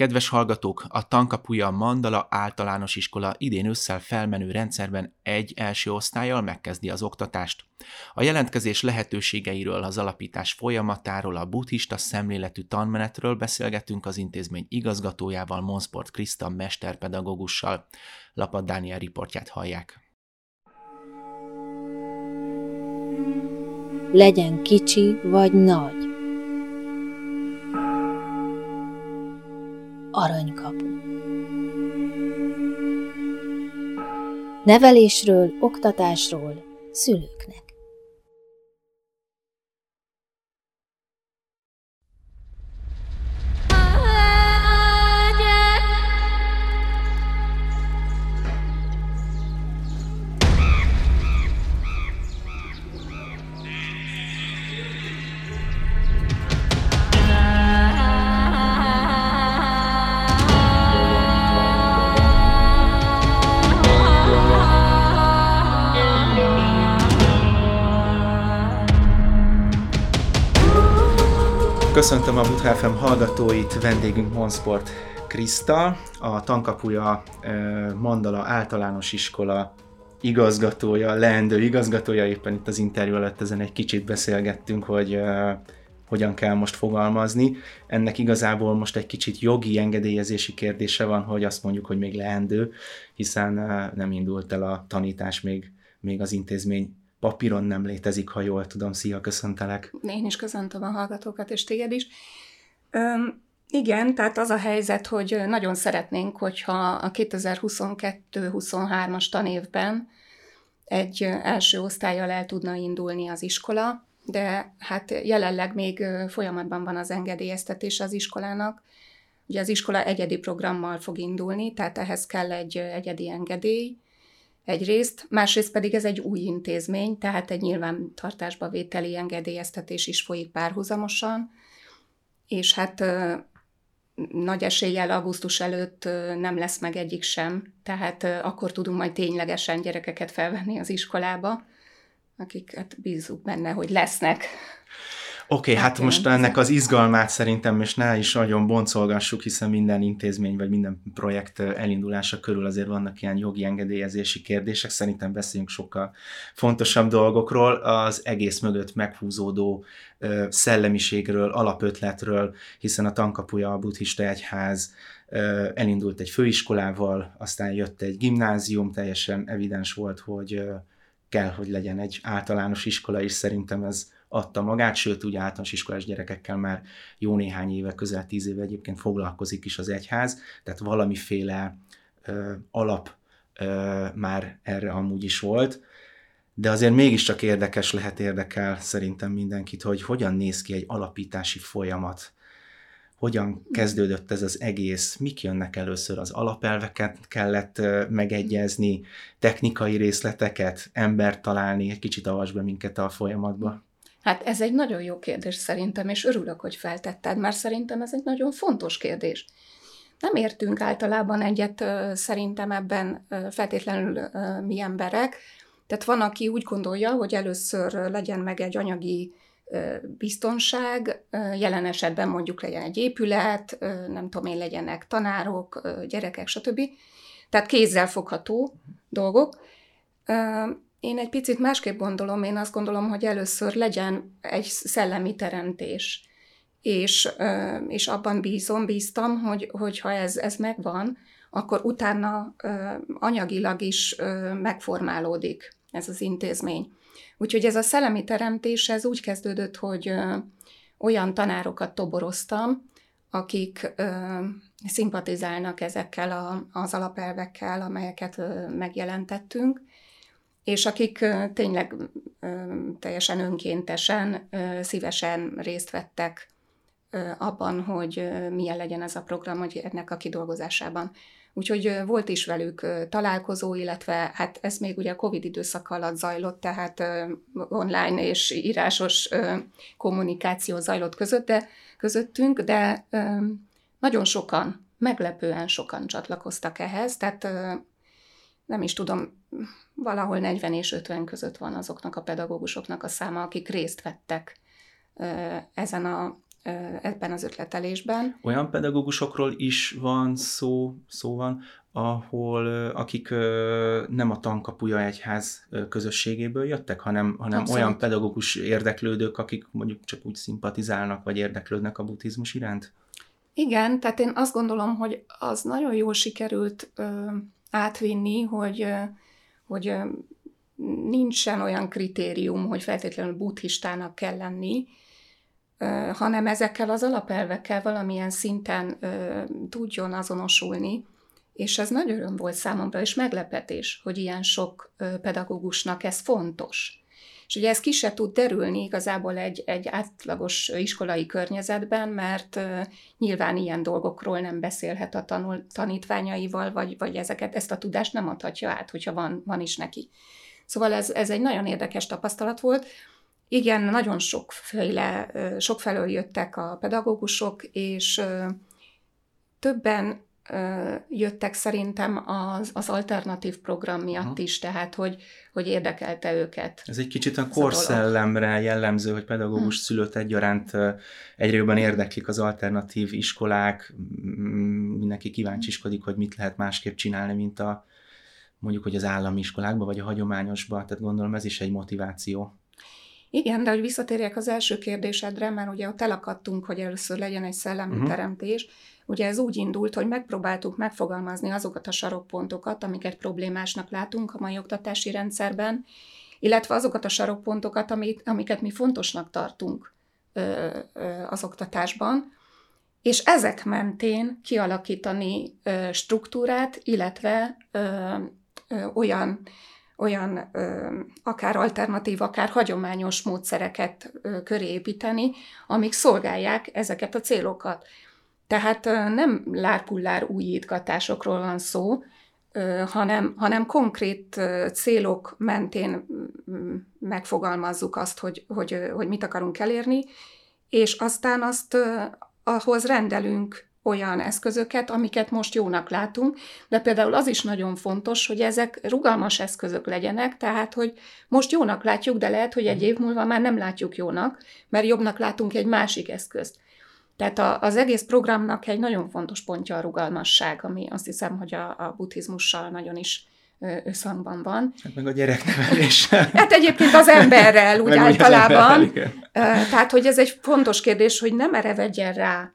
Kedves hallgatók, a Tankapuja Mandala általános iskola idén ősszel felmenő rendszerben egy első osztályjal megkezdi az oktatást. A jelentkezés lehetőségeiről, az alapítás folyamatáról, a buddhista szemléletű tanmenetről beszélgetünk az intézmény igazgatójával, Monsport Kriszta mesterpedagógussal. Lapad Dániel riportját hallják. Legyen kicsi vagy nagy aranykapu. Nevelésről, oktatásról szülőknek. Köszöntöm a Butha FM hallgatóit, vendégünk Monsport Kriszta, a Tankapuja Mandala általános iskola igazgatója, leendő igazgatója, éppen itt az interjú előtt ezen egy kicsit beszélgettünk, hogy hogyan kell most fogalmazni. Ennek igazából most egy kicsit jogi engedélyezési kérdése van, hogy azt mondjuk, hogy még leendő, hiszen nem indult el a tanítás még, még az intézmény papíron nem létezik, ha jól tudom. Szia, köszöntelek. Én is köszöntöm a hallgatókat, és téged is. Üm, igen, tehát az a helyzet, hogy nagyon szeretnénk, hogyha a 2022-23-as tanévben egy első osztályjal el tudna indulni az iskola, de hát jelenleg még folyamatban van az engedélyeztetés az iskolának. Ugye az iskola egyedi programmal fog indulni, tehát ehhez kell egy egyedi engedély, egyrészt, másrészt pedig ez egy új intézmény, tehát egy nyilvántartásba vételi engedélyeztetés is folyik párhuzamosan, és hát nagy eséllyel augusztus előtt nem lesz meg egyik sem, tehát akkor tudunk majd ténylegesen gyerekeket felvenni az iskolába, akiket bízunk benne, hogy lesznek. Oké, okay, hát, most ennek az izgalmát szerintem, és ne is nagyon boncolgassuk, hiszen minden intézmény vagy minden projekt elindulása körül azért vannak ilyen jogi engedélyezési kérdések, szerintem beszéljünk sokkal fontosabb dolgokról, az egész mögött meghúzódó szellemiségről, alapötletről, hiszen a tankapuja a buddhista egyház elindult egy főiskolával, aztán jött egy gimnázium, teljesen evidens volt, hogy kell, hogy legyen egy általános iskola, és szerintem ez adta magát, sőt, ugye általános iskolás gyerekekkel már jó néhány éve, közel tíz éve egyébként foglalkozik is az egyház, tehát valamiféle ö, alap ö, már erre amúgy is volt, de azért mégiscsak érdekes lehet érdekel szerintem mindenkit, hogy hogyan néz ki egy alapítási folyamat, hogyan kezdődött ez az egész, mik jönnek először, az alapelveket kellett megegyezni, technikai részleteket, embert találni, egy kicsit avasd be minket a folyamatba. Hát ez egy nagyon jó kérdés szerintem, és örülök, hogy feltetted, mert szerintem ez egy nagyon fontos kérdés. Nem értünk általában egyet szerintem ebben feltétlenül mi emberek. Tehát van, aki úgy gondolja, hogy először legyen meg egy anyagi biztonság, jelen esetben mondjuk legyen egy épület, nem tudom én, legyenek tanárok, gyerekek, stb. Tehát kézzel fogható dolgok. Én egy picit másképp gondolom, én azt gondolom, hogy először legyen egy szellemi teremtés, és, és abban bízom, bíztam, hogy, hogyha ez, ez megvan, akkor utána anyagilag is megformálódik ez az intézmény. Úgyhogy ez a szellemi teremtés, ez úgy kezdődött, hogy olyan tanárokat toboroztam, akik szimpatizálnak ezekkel a, az alapelvekkel, amelyeket megjelentettünk, és akik tényleg teljesen önkéntesen, szívesen részt vettek abban, hogy milyen legyen ez a program, hogy ennek a kidolgozásában. Úgyhogy volt is velük találkozó, illetve hát ez még ugye a Covid időszak alatt zajlott, tehát online és írásos kommunikáció zajlott között, de, közöttünk, de nagyon sokan, meglepően sokan csatlakoztak ehhez, tehát nem is tudom, valahol 40 és 50 között van azoknak a pedagógusoknak a száma, akik részt vettek ezen a ebben az ötletelésben. Olyan pedagógusokról is van szó, szó van, ahol akik nem a tankapuja egyház közösségéből jöttek, hanem, hanem olyan pedagógus érdeklődők, akik mondjuk csak úgy szimpatizálnak, vagy érdeklődnek a buddhizmus iránt? Igen, tehát én azt gondolom, hogy az nagyon jól sikerült átvinni, hogy, hogy nincsen olyan kritérium, hogy feltétlenül buddhistának kell lenni, hanem ezekkel az alapelvekkel valamilyen szinten tudjon azonosulni. És ez nagy öröm volt számomra, és meglepetés, hogy ilyen sok pedagógusnak ez fontos. És ugye ez ki se tud derülni igazából egy, egy átlagos iskolai környezetben, mert nyilván ilyen dolgokról nem beszélhet a tanul, tanítványaival, vagy, vagy ezeket, ezt a tudást nem adhatja át, hogyha van, van is neki. Szóval ez, ez egy nagyon érdekes tapasztalat volt. Igen, nagyon sokféle, sokfelől jöttek a pedagógusok, és többen jöttek szerintem az, az alternatív program miatt Aha. is, tehát hogy, hogy érdekelte őket. Ez egy kicsit a korszellemre jellemző, hogy pedagógus hmm. szülőt egyaránt egyre jobban érdeklik az alternatív iskolák, mindenki kíváncsiskodik, hogy mit lehet másképp csinálni, mint a mondjuk, hogy az állami iskolákban, vagy a hagyományosban, tehát gondolom ez is egy motiváció. Igen, de hogy visszatérjek az első kérdésedre, mert ugye ott elakadtunk, hogy először legyen egy szellemi uh-huh. teremtés, Ugye ez úgy indult, hogy megpróbáltuk megfogalmazni azokat a sarokpontokat, amiket problémásnak látunk a mai oktatási rendszerben, illetve azokat a sarokpontokat, amit, amiket mi fontosnak tartunk ö, ö, az oktatásban, és ezek mentén kialakítani ö, struktúrát, illetve ö, ö, olyan, olyan ö, akár alternatív, akár hagyományos módszereket ö, köré építeni, amik szolgálják ezeket a célokat. Tehát nem lárpullár újítgatásokról van szó, hanem, hanem konkrét célok mentén megfogalmazzuk azt, hogy, hogy, hogy mit akarunk elérni, és aztán azt ahhoz rendelünk olyan eszközöket, amiket most jónak látunk, de például az is nagyon fontos, hogy ezek rugalmas eszközök legyenek, tehát, hogy most jónak látjuk, de lehet, hogy egy év múlva már nem látjuk jónak, mert jobbnak látunk egy másik eszközt. Tehát a, az egész programnak egy nagyon fontos pontja a rugalmasság, ami azt hiszem, hogy a, a buddhizmussal nagyon is összhangban van. Hát meg a gyerekneveléssel. Hát egyébként az emberrel úgy meg általában. Az emberrel, Tehát, hogy ez egy fontos kérdés, hogy nem erevedjen rá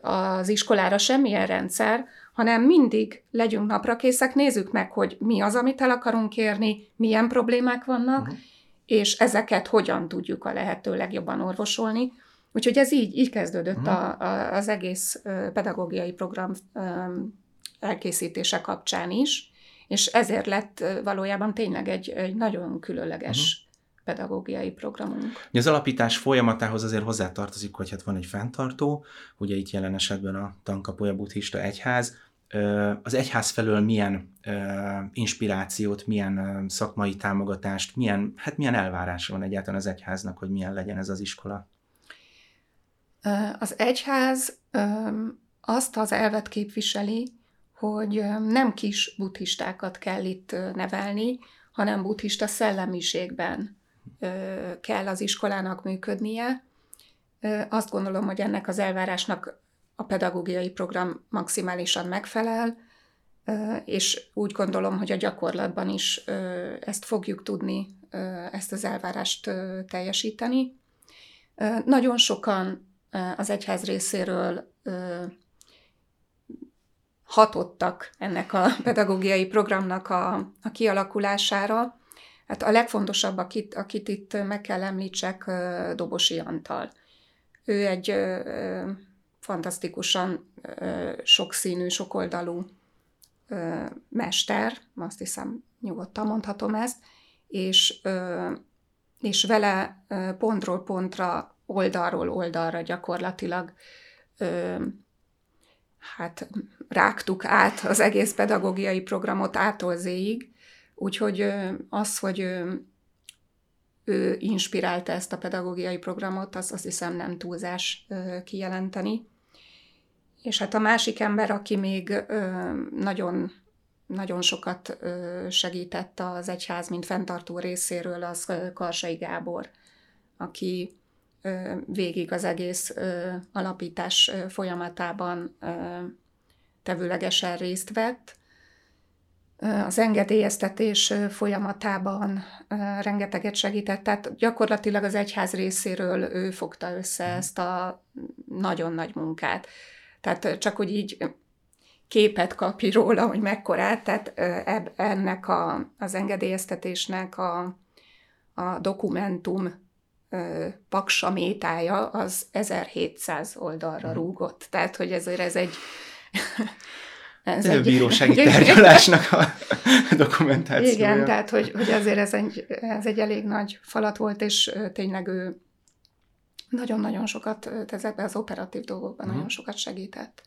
az iskolára semmilyen rendszer, hanem mindig legyünk naprakészek, nézzük meg, hogy mi az, amit el akarunk érni, milyen problémák vannak, uh-huh. és ezeket hogyan tudjuk a lehető legjobban orvosolni, Úgyhogy ez így, így kezdődött uh-huh. a, a, az egész pedagógiai program elkészítése kapcsán is, és ezért lett valójában tényleg egy, egy nagyon különleges uh-huh. Pedagógiai programunk. Az alapítás folyamatához azért hozzátartozik, hogy hát van egy fenntartó, ugye itt jelen esetben a Tankapolya buddhista egyház, az egyház felől milyen inspirációt, milyen szakmai támogatást, milyen, hát milyen elvárása van egyáltalán az egyháznak, hogy milyen legyen ez az iskola? Az egyház azt az elvet képviseli, hogy nem kis buddhistákat kell itt nevelni, hanem buddhista szellemiségben kell az iskolának működnie. Azt gondolom, hogy ennek az elvárásnak a pedagógiai program maximálisan megfelel, és úgy gondolom, hogy a gyakorlatban is ezt fogjuk tudni, ezt az elvárást teljesíteni. Nagyon sokan az egyház részéről hatottak ennek a pedagógiai programnak a, a kialakulására. Hát a legfontosabb, akit, akit itt meg kell említsek, Dobosi Antal. Ő egy fantasztikusan sokszínű, sokoldalú mester, azt hiszem nyugodtan mondhatom ezt, és, és vele pontról pontra oldalról oldalra gyakorlatilag ö, hát rágtuk át az egész pedagógiai programot ától zéig, úgyhogy az, hogy ő inspirálta ezt a pedagógiai programot, az azt hiszem nem túlzás kijelenteni. És hát a másik ember, aki még nagyon, nagyon sokat segített az egyház, mint fenntartó részéről, az Karsai Gábor, aki végig az egész alapítás folyamatában tevőlegesen részt vett. Az engedélyeztetés folyamatában rengeteget segített, tehát gyakorlatilag az egyház részéről ő fogta össze mhm. ezt a nagyon nagy munkát. Tehát csak hogy így képet kapj róla, hogy mekkorát, tehát ennek a, az engedélyeztetésnek a, a dokumentum paksamétája az 1700 oldalra mhm. rúgott. Tehát, hogy ezért ez egy ez egy bírósági tárgyalásnak a dokumentációja. Igen, tehát hogy, hogy azért ez egy, ez egy elég nagy falat volt, és tényleg ő nagyon-nagyon sokat, ezekben az operatív dolgokban uh-huh. nagyon sokat segített.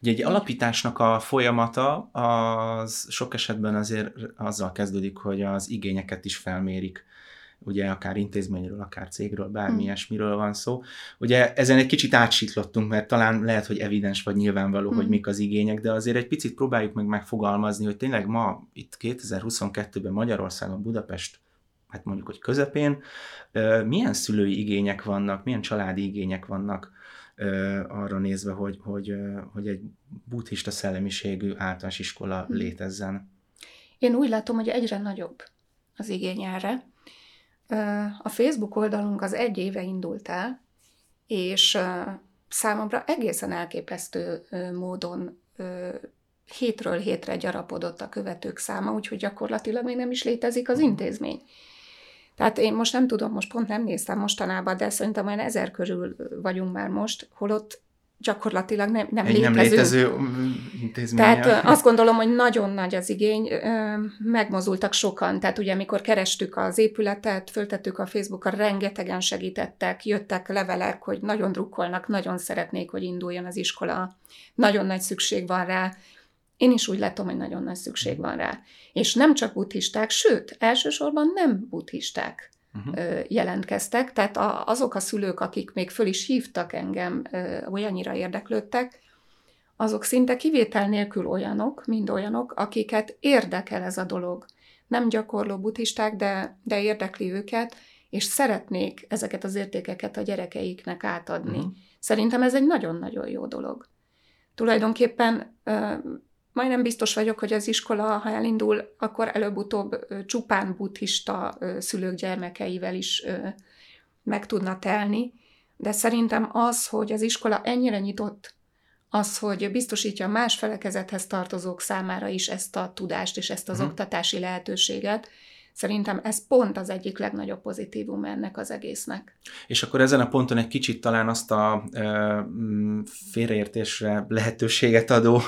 Ugye egy alapításnak a folyamata az sok esetben azért azzal kezdődik, hogy az igényeket is felmérik ugye akár intézményről, akár cégről, bármi hmm. ilyesmiről van szó. Ugye ezen egy kicsit átsiklottunk, mert talán lehet, hogy evidens vagy nyilvánvaló, hmm. hogy mik az igények, de azért egy picit próbáljuk meg megfogalmazni, hogy tényleg ma, itt 2022-ben Magyarországon, Budapest, hát mondjuk, hogy közepén, milyen szülői igények vannak, milyen családi igények vannak arra nézve, hogy, hogy, hogy egy buddhista szellemiségű általános iskola hmm. létezzen. Én úgy látom, hogy egyre nagyobb az igény erre. A Facebook oldalunk az egy éve indult el, és számomra egészen elképesztő módon hétről hétre gyarapodott a követők száma, úgyhogy gyakorlatilag még nem is létezik az intézmény. Tehát én most nem tudom, most pont nem néztem mostanában, de szerintem olyan ezer körül vagyunk már most, holott gyakorlatilag nem, nem Egy létező. nem létező intézmény. Tehát azt gondolom, hogy nagyon nagy az igény, megmozultak sokan. Tehát ugye, amikor kerestük az épületet, föltettük a Facebookra, rengetegen segítettek, jöttek levelek, hogy nagyon drukkolnak, nagyon szeretnék, hogy induljon az iskola, nagyon nagy szükség van rá. Én is úgy látom, hogy nagyon nagy szükség van rá. És nem csak buddhisták, sőt, elsősorban nem buddhisták uh-huh. jelentkeztek, tehát a, azok a szülők, akik még föl is hívtak engem, olyannyira érdeklődtek, azok szinte kivétel nélkül olyanok, mind olyanok, akiket érdekel ez a dolog. Nem gyakorló buddhisták, de, de érdekli őket, és szeretnék ezeket az értékeket a gyerekeiknek átadni. Uh-huh. Szerintem ez egy nagyon-nagyon jó dolog. Tulajdonképpen majdnem biztos vagyok, hogy az iskola, ha elindul, akkor előbb-utóbb csupán buddhista szülők gyermekeivel is meg tudna telni, de szerintem az, hogy az iskola ennyire nyitott, az, hogy biztosítja más felekezethez tartozók számára is ezt a tudást és ezt az uh-huh. oktatási lehetőséget, Szerintem ez pont az egyik legnagyobb pozitívum ennek az egésznek. És akkor ezen a ponton egy kicsit talán azt a e, félreértésre lehetőséget adó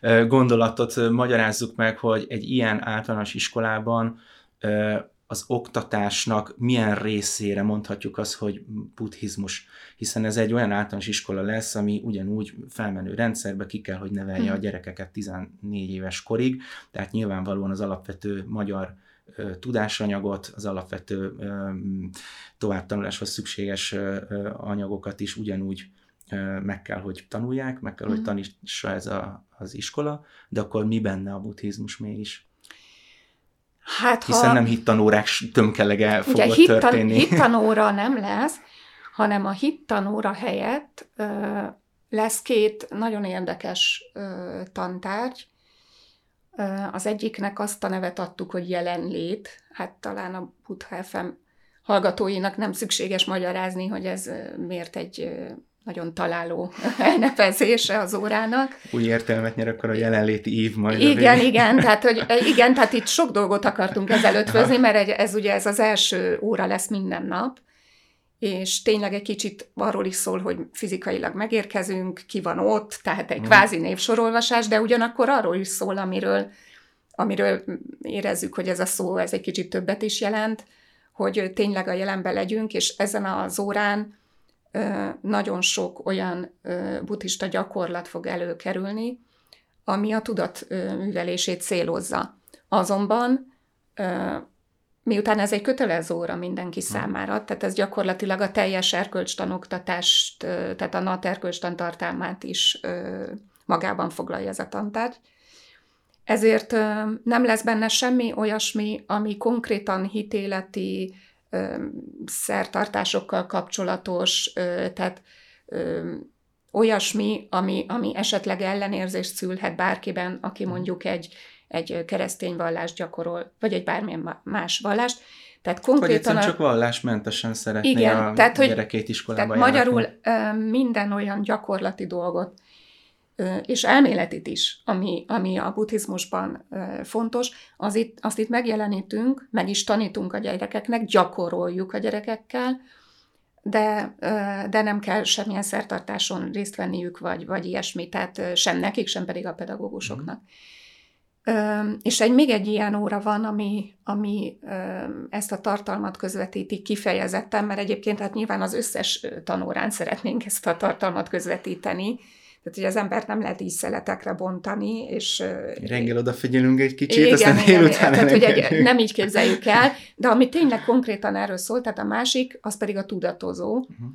e, gondolatot magyarázzuk meg, hogy egy ilyen általános iskolában e, az oktatásnak milyen részére mondhatjuk azt, hogy buddhizmus, hiszen ez egy olyan általános iskola lesz, ami ugyanúgy felmenő rendszerbe ki kell, hogy nevelje a mhm. gyerekeket 14 éves korig, tehát nyilvánvalóan az alapvető magyar tudásanyagot, az alapvető továbbtanuláshoz szükséges anyagokat is ugyanúgy meg kell, hogy tanulják, meg kell, hogy mhm. tanítsa ez a, az iskola, de akkor mi benne a buddhizmus mégis? Hát, Hiszen ha... nem hittanórák tömkelege fog Ugye, hittan, történni. hittanóra nem lesz, hanem a hittanóra helyett ö, lesz két nagyon érdekes ö, tantárgy, az egyiknek azt a nevet adtuk, hogy jelenlét, hát talán a Buddha FM hallgatóinak nem szükséges magyarázni, hogy ez miért egy nagyon találó elnevezése az órának. Új értelmet nyer akkor a jelenléti ív majd. Igen, igen, tehát, hogy, igen, tehát itt sok dolgot akartunk ezelőtt főzni, mert ez ugye ez az első óra lesz minden nap, és tényleg egy kicsit arról is szól, hogy fizikailag megérkezünk, ki van ott, tehát egy mm. kvázi névsorolvasás, de ugyanakkor arról is szól, amiről, amiről érezzük, hogy ez a szó, ez egy kicsit többet is jelent, hogy tényleg a jelenben legyünk, és ezen az órán nagyon sok olyan buddhista gyakorlat fog előkerülni, ami a tudat művelését célozza. Azonban miután ez egy kötelező óra mindenki hmm. számára, tehát ez gyakorlatilag a teljes erkölcstanoktatást, tehát a NAT erkölcstan tartalmát is magában foglalja ez a tantárgy. Ezért nem lesz benne semmi olyasmi, ami konkrétan hitéleti szertartásokkal kapcsolatos, tehát olyasmi, ami, ami esetleg ellenérzést szülhet bárkiben, aki mhm. mondjuk egy, egy keresztény vallást gyakorol, vagy egy bármilyen más vallást. Tehát konkrétan... Vagy csak vallásmentesen szeretné igen, a tehát, gyerekét iskolába tehát magyarul minden olyan gyakorlati dolgot, és elméletit is, ami, ami a buddhizmusban fontos, az itt, azt itt megjelenítünk, meg is tanítunk a gyerekeknek, gyakoroljuk a gyerekekkel, de, de nem kell semmilyen szertartáson részt venniük, vagy, vagy ilyesmi, tehát sem nekik, sem pedig a pedagógusoknak. Mm. És egy, még egy ilyen óra van, ami, ami ezt a tartalmat közvetíti kifejezetten, mert egyébként hát nyilván az összes tanórán szeretnénk ezt a tartalmat közvetíteni, tehát, hogy az embert nem lehet így szeletekre bontani, és... Reggel odafigyelünk egy kicsit, igen, aztán igen, délután tehát, hogy egy, nem így képzeljük el, de ami tényleg konkrétan erről szól, tehát a másik, az pedig a tudatozó. Uh-huh.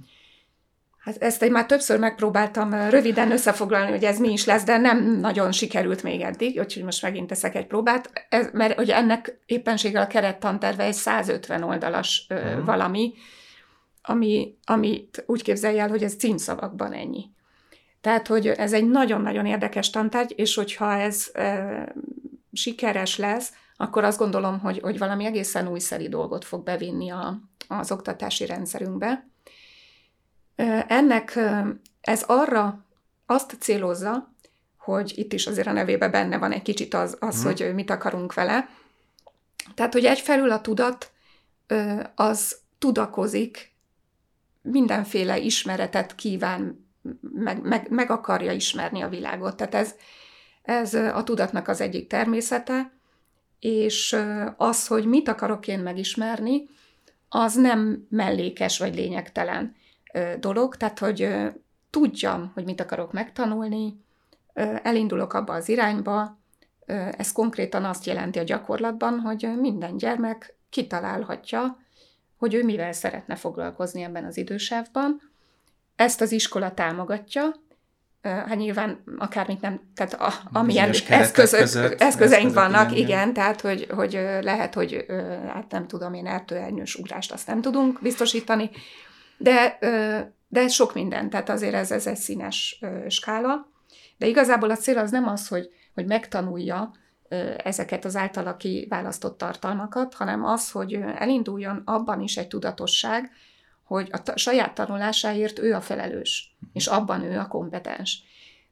Hát ezt én már többször megpróbáltam röviden összefoglalni, hogy ez mi is lesz, de nem nagyon sikerült még eddig, úgyhogy most megint teszek egy próbát, ez, mert hogy ennek éppenséggel a kerettanterve egy 150 oldalas uh-huh. valami, ami, amit úgy képzelj el, hogy ez címszavakban ennyi. Tehát, hogy ez egy nagyon-nagyon érdekes tantárgy, és hogyha ez e, sikeres lesz, akkor azt gondolom, hogy, hogy valami egészen újszeri dolgot fog bevinni a, az oktatási rendszerünkbe. Ennek ez arra azt célozza, hogy itt is azért a nevébe benne van egy kicsit az, az hmm. hogy mit akarunk vele. Tehát, hogy egyfelül a tudat az tudakozik, mindenféle ismeretet kíván meg, meg, meg akarja ismerni a világot. Tehát ez, ez a tudatnak az egyik természete, és az, hogy mit akarok én megismerni, az nem mellékes vagy lényegtelen dolog, tehát hogy tudjam, hogy mit akarok megtanulni, elindulok abba az irányba, ez konkrétan azt jelenti a gyakorlatban, hogy minden gyermek kitalálhatja, hogy ő mivel szeretne foglalkozni ebben az idősávban, ezt az iskola támogatja, hát nyilván akármit nem, tehát a, amilyen eszközök, között, eszközeink vannak, igen, igen, tehát hogy, hogy lehet, hogy hát nem tudom én, ertőernyős ugrást azt nem tudunk biztosítani, de, de sok minden, tehát azért ez, ez egy színes skála, de igazából a cél az nem az, hogy, hogy megtanulja ezeket az általa kiválasztott tartalmakat, hanem az, hogy elinduljon abban is egy tudatosság, hogy a ta- saját tanulásáért ő a felelős, és abban ő a kompetens.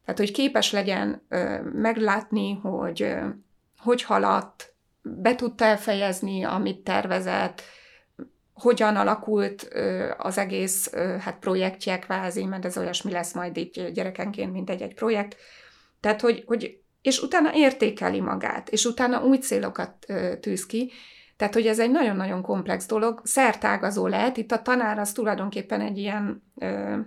Tehát, hogy képes legyen ö, meglátni, hogy ö, hogy haladt, be tudta elfejezni, amit tervezett, hogyan alakult az egész hát projektje kvázi, mert ez olyasmi lesz majd így gyerekenként, mint egy-egy projekt. Tehát, hogy, hogy és utána értékeli magát, és utána új célokat tűz ki, tehát, hogy ez egy nagyon-nagyon komplex dolog, szertágazó lehet. Itt a tanár az tulajdonképpen egy ilyen, ö,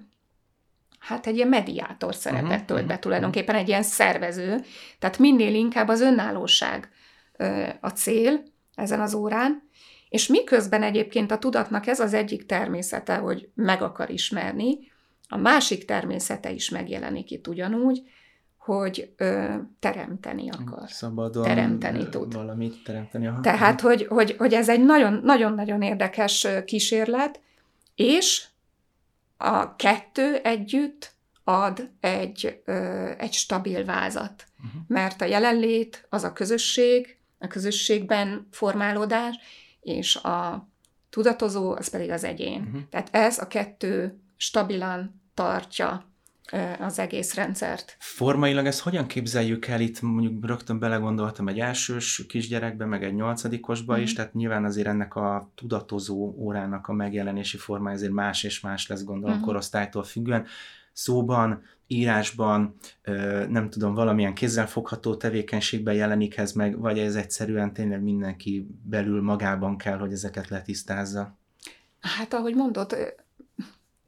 hát egy ilyen mediátor szerepet uh-huh, tölt be, uh-huh. tulajdonképpen egy ilyen szervező. Tehát minél inkább az önállóság ö, a cél ezen az órán, és miközben egyébként a tudatnak ez az egyik természete, hogy meg akar ismerni, a másik természete is megjelenik itt ugyanúgy, hogy ö, teremteni akar. Szabadon teremteni tud. Valamit teremteni. Aha. Tehát, hogy, hogy, hogy ez egy nagyon-nagyon érdekes kísérlet, és a kettő együtt ad egy, ö, egy stabil vázat. Uh-huh. Mert a jelenlét az a közösség, a közösségben formálódás, és a tudatozó az pedig az egyén. Uh-huh. Tehát ez a kettő stabilan tartja az egész rendszert. Formailag ezt hogyan képzeljük el? Itt mondjuk rögtön belegondoltam egy elsős kisgyerekbe, meg egy nyolcadikosba mm. is, tehát nyilván azért ennek a tudatozó órának a megjelenési formája azért más és más lesz gondolom mm. korosztálytól függően. Szóban, írásban, nem tudom, valamilyen kézzelfogható tevékenységben jelenik ez meg, vagy ez egyszerűen tényleg mindenki belül magában kell, hogy ezeket letisztázza? Hát, ahogy mondod,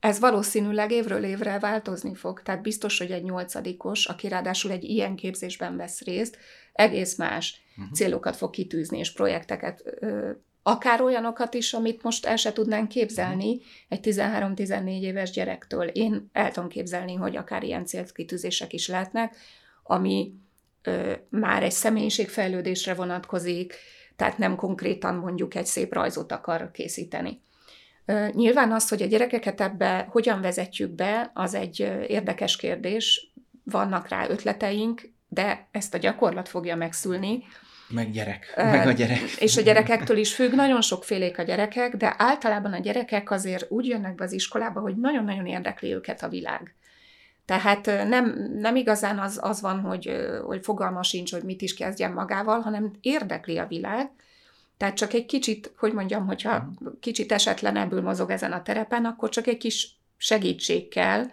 ez valószínűleg évről évre változni fog, tehát biztos, hogy egy nyolcadikos, aki ráadásul egy ilyen képzésben vesz részt, egész más uh-huh. célokat fog kitűzni, és projekteket, akár olyanokat is, amit most el se tudnánk képzelni uh-huh. egy 13-14 éves gyerektől. Én el tudom képzelni, hogy akár ilyen célkitűzések is lehetnek, ami ö, már egy személyiségfejlődésre vonatkozik, tehát nem konkrétan mondjuk egy szép rajzot akar készíteni. Nyilván az, hogy a gyerekeket ebbe hogyan vezetjük be, az egy érdekes kérdés, vannak rá ötleteink, de ezt a gyakorlat fogja megszülni. Meg gyerek, meg a gyerek. És a gyerekektől is függ, nagyon sokfélék a gyerekek, de általában a gyerekek azért úgy jönnek be az iskolába, hogy nagyon-nagyon érdekli őket a világ. Tehát nem, nem igazán az, az van, hogy, hogy fogalma sincs, hogy mit is kezdjen magával, hanem érdekli a világ. Tehát csak egy kicsit, hogy mondjam, hogyha mhm. kicsit esetlenebbül mozog ezen a terepen, akkor csak egy kis segítség kell,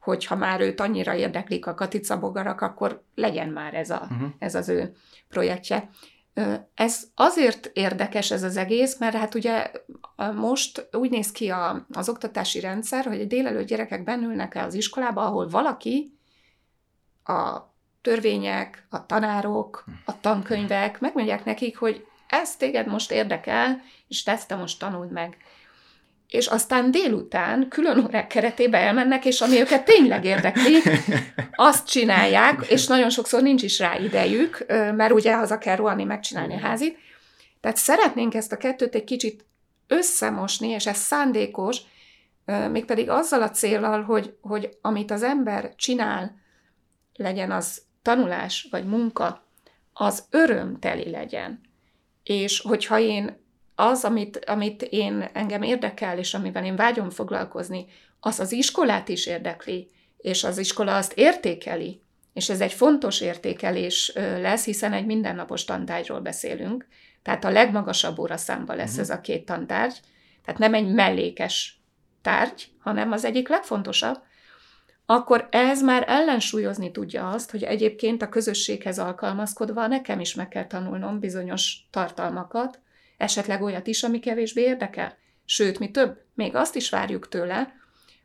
hogyha már őt annyira érdeklik a katicabogarak, akkor legyen már ez, a, uh-huh. ez az ő projektje. Ez azért érdekes ez az egész, mert hát ugye most úgy néz ki a, az oktatási rendszer, hogy a délelőtt gyerekek bennülnek el az iskolába, ahol valaki a törvények, a tanárok, a tankönyvek megmondják nekik, hogy ez téged most érdekel, és ezt te most tanuld meg és aztán délután külön órák keretében elmennek, és ami őket tényleg érdekli, azt csinálják, és nagyon sokszor nincs is rá idejük, mert ugye haza kell rohanni, megcsinálni a házit. Tehát szeretnénk ezt a kettőt egy kicsit összemosni, és ez szándékos, mégpedig azzal a célral, hogy, hogy amit az ember csinál, legyen az tanulás vagy munka, az örömteli legyen. És hogyha én az, amit, amit én engem érdekel, és amivel én vágyom foglalkozni, az az iskolát is érdekli, és az iskola azt értékeli, és ez egy fontos értékelés lesz, hiszen egy mindennapos tantárgyról beszélünk, tehát a legmagasabb óraszámba lesz uh-huh. ez a két tantárgy, tehát nem egy mellékes tárgy, hanem az egyik legfontosabb, akkor ez már ellensúlyozni tudja azt, hogy egyébként a közösséghez alkalmazkodva nekem is meg kell tanulnom bizonyos tartalmakat, esetleg olyat is, ami kevésbé érdekel. Sőt, mi több, még azt is várjuk tőle,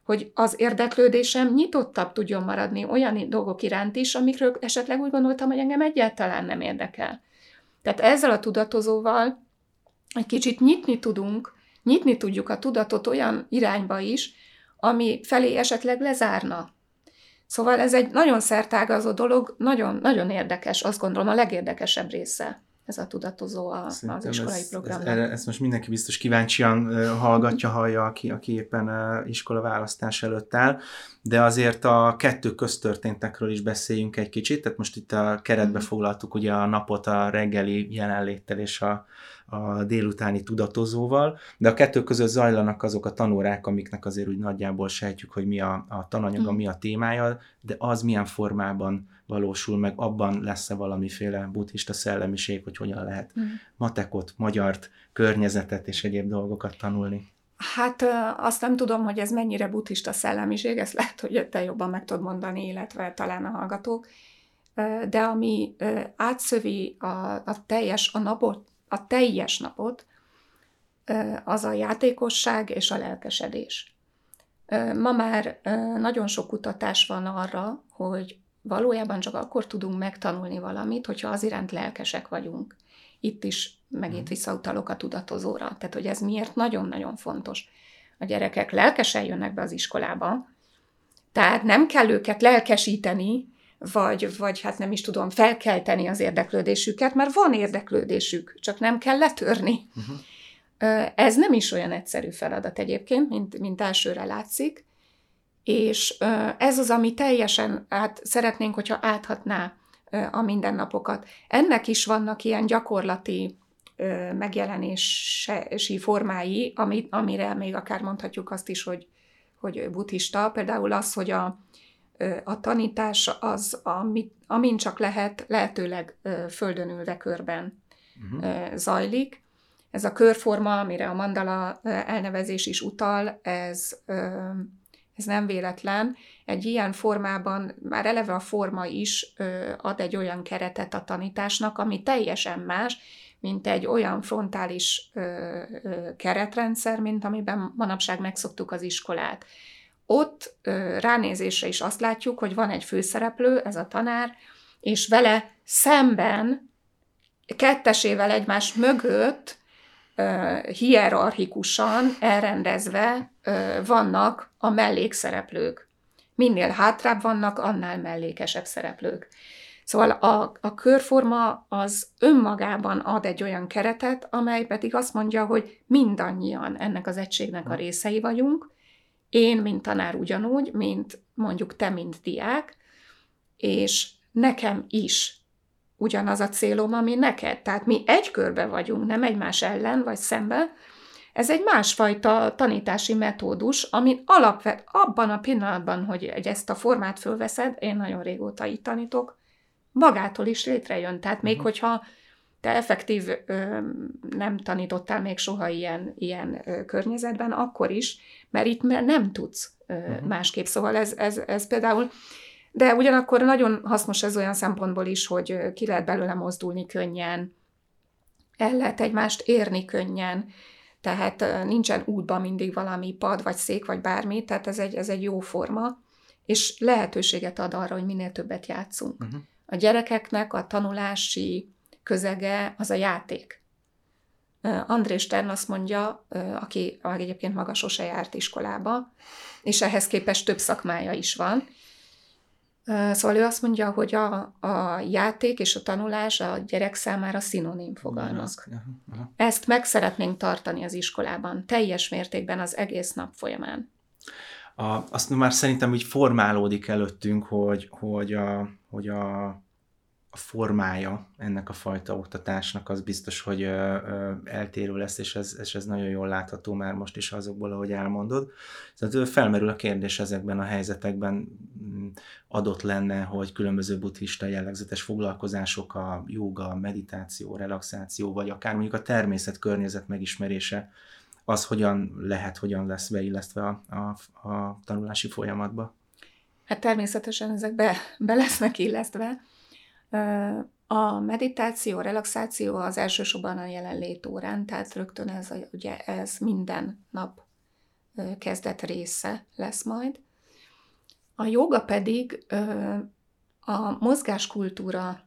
hogy az érdeklődésem nyitottabb tudjon maradni olyan dolgok iránt is, amikről esetleg úgy gondoltam, hogy engem egyáltalán nem érdekel. Tehát ezzel a tudatozóval egy kicsit nyitni tudunk, nyitni tudjuk a tudatot olyan irányba is, ami felé esetleg lezárna. Szóval ez egy nagyon szertágazó dolog, nagyon, nagyon érdekes, azt gondolom a legérdekesebb része ez a tudatozó a, az iskolai ez, program. Ez, ezt most mindenki biztos kíváncsian hallgatja, hallja, aki, aki éppen iskola választás előtt áll, de azért a kettő köztörténtekről is beszéljünk egy kicsit, tehát most itt a keretbe mhm. foglaltuk ugye a napot a reggeli jelenléttel és a, a délutáni tudatozóval, de a kettő között zajlanak azok a tanórák, amiknek azért úgy nagyjából sejtjük, hogy mi a, a tananyaga, mm. mi a témája, de az milyen formában valósul meg, abban lesz-e valamiféle buddhista szellemiség, hogy hogyan lehet mm. matekot, magyart, környezetet és egyéb dolgokat tanulni. Hát azt nem tudom, hogy ez mennyire buddhista szellemiség, ezt lehet, hogy te jobban meg tudod mondani, illetve talán a hallgatók, de ami átszövi a, a teljes a napot, a teljes napot, az a játékosság és a lelkesedés. Ma már nagyon sok kutatás van arra, hogy valójában csak akkor tudunk megtanulni valamit, hogyha az iránt lelkesek vagyunk. Itt is megint mhm. visszautalok a tudatozóra. Tehát, hogy ez miért nagyon-nagyon fontos. A gyerekek lelkesen jönnek be az iskolába, tehát nem kell őket lelkesíteni, vagy, vagy hát nem is tudom, felkelteni az érdeklődésüket, mert van érdeklődésük, csak nem kell letörni. Uh-huh. Ez nem is olyan egyszerű feladat egyébként, mint, mint elsőre látszik, és ez az, ami teljesen át, szeretnénk, hogyha áthatná a mindennapokat. Ennek is vannak ilyen gyakorlati megjelenési formái, amit, amire még akár mondhatjuk azt is, hogy, hogy buddhista. Például az, hogy a, a tanítás az, amit, amin csak lehet, lehetőleg földön ülve körben uh-huh. zajlik. Ez a körforma, amire a mandala elnevezés is utal, ez ez nem véletlen. Egy ilyen formában már eleve a forma is ad egy olyan keretet a tanításnak, ami teljesen más, mint egy olyan frontális keretrendszer, mint amiben manapság megszoktuk az iskolát. Ott ránézésre is azt látjuk, hogy van egy főszereplő, ez a tanár, és vele szemben, kettesével egymás mögött hierarchikusan elrendezve vannak a mellékszereplők. Minél hátrább vannak, annál mellékesebb szereplők. Szóval a, a körforma az önmagában ad egy olyan keretet, amely pedig azt mondja, hogy mindannyian ennek az egységnek a részei vagyunk, én, mint tanár ugyanúgy, mint mondjuk te, mint diák, és nekem is ugyanaz a célom, ami neked. Tehát mi egy körbe vagyunk, nem egymás ellen vagy szembe. Ez egy másfajta tanítási metódus, ami alapvet abban a pillanatban, hogy ezt a formát fölveszed, én nagyon régóta így tanítok, magától is létrejön. Tehát még uh-huh. hogyha te effektív ö, nem tanítottál még soha ilyen, ilyen ö, környezetben, akkor is, mert itt nem tudsz ö, uh-huh. másképp. Szóval ez, ez, ez például, de ugyanakkor nagyon hasznos ez olyan szempontból is, hogy ki lehet belőle mozdulni könnyen, el lehet egymást érni könnyen, tehát nincsen útban mindig valami pad, vagy szék, vagy bármi, tehát ez egy, ez egy jó forma, és lehetőséget ad arra, hogy minél többet játszunk. Uh-huh. A gyerekeknek a tanulási közege az a játék. André Stern azt mondja, aki egyébként maga sose járt iskolába, és ehhez képest több szakmája is van. Szóval ő azt mondja, hogy a, a játék és a tanulás a gyerek számára szinonim fogalmak. Ezt meg szeretnénk tartani az iskolában, teljes mértékben az egész nap folyamán. A, azt már szerintem úgy formálódik előttünk, hogy, hogy, a, hogy a a formája ennek a fajta oktatásnak az biztos, hogy ö, ö, eltérő lesz, és ez, és ez nagyon jól látható már most is azokból, ahogy elmondod. Tehát felmerül a kérdés ezekben a helyzetekben mm, adott lenne, hogy különböző buddhista jellegzetes foglalkozások, a joga, meditáció, relaxáció, vagy akár mondjuk a természet környezet megismerése, az hogyan lehet, hogyan lesz beillesztve a, a, a tanulási folyamatba? Hát természetesen ezek be, be lesznek illesztve. A meditáció, a relaxáció az elsősorban a jelenlét órán, tehát rögtön ez, ugye ez minden nap kezdet része lesz majd. A joga pedig a mozgáskultúra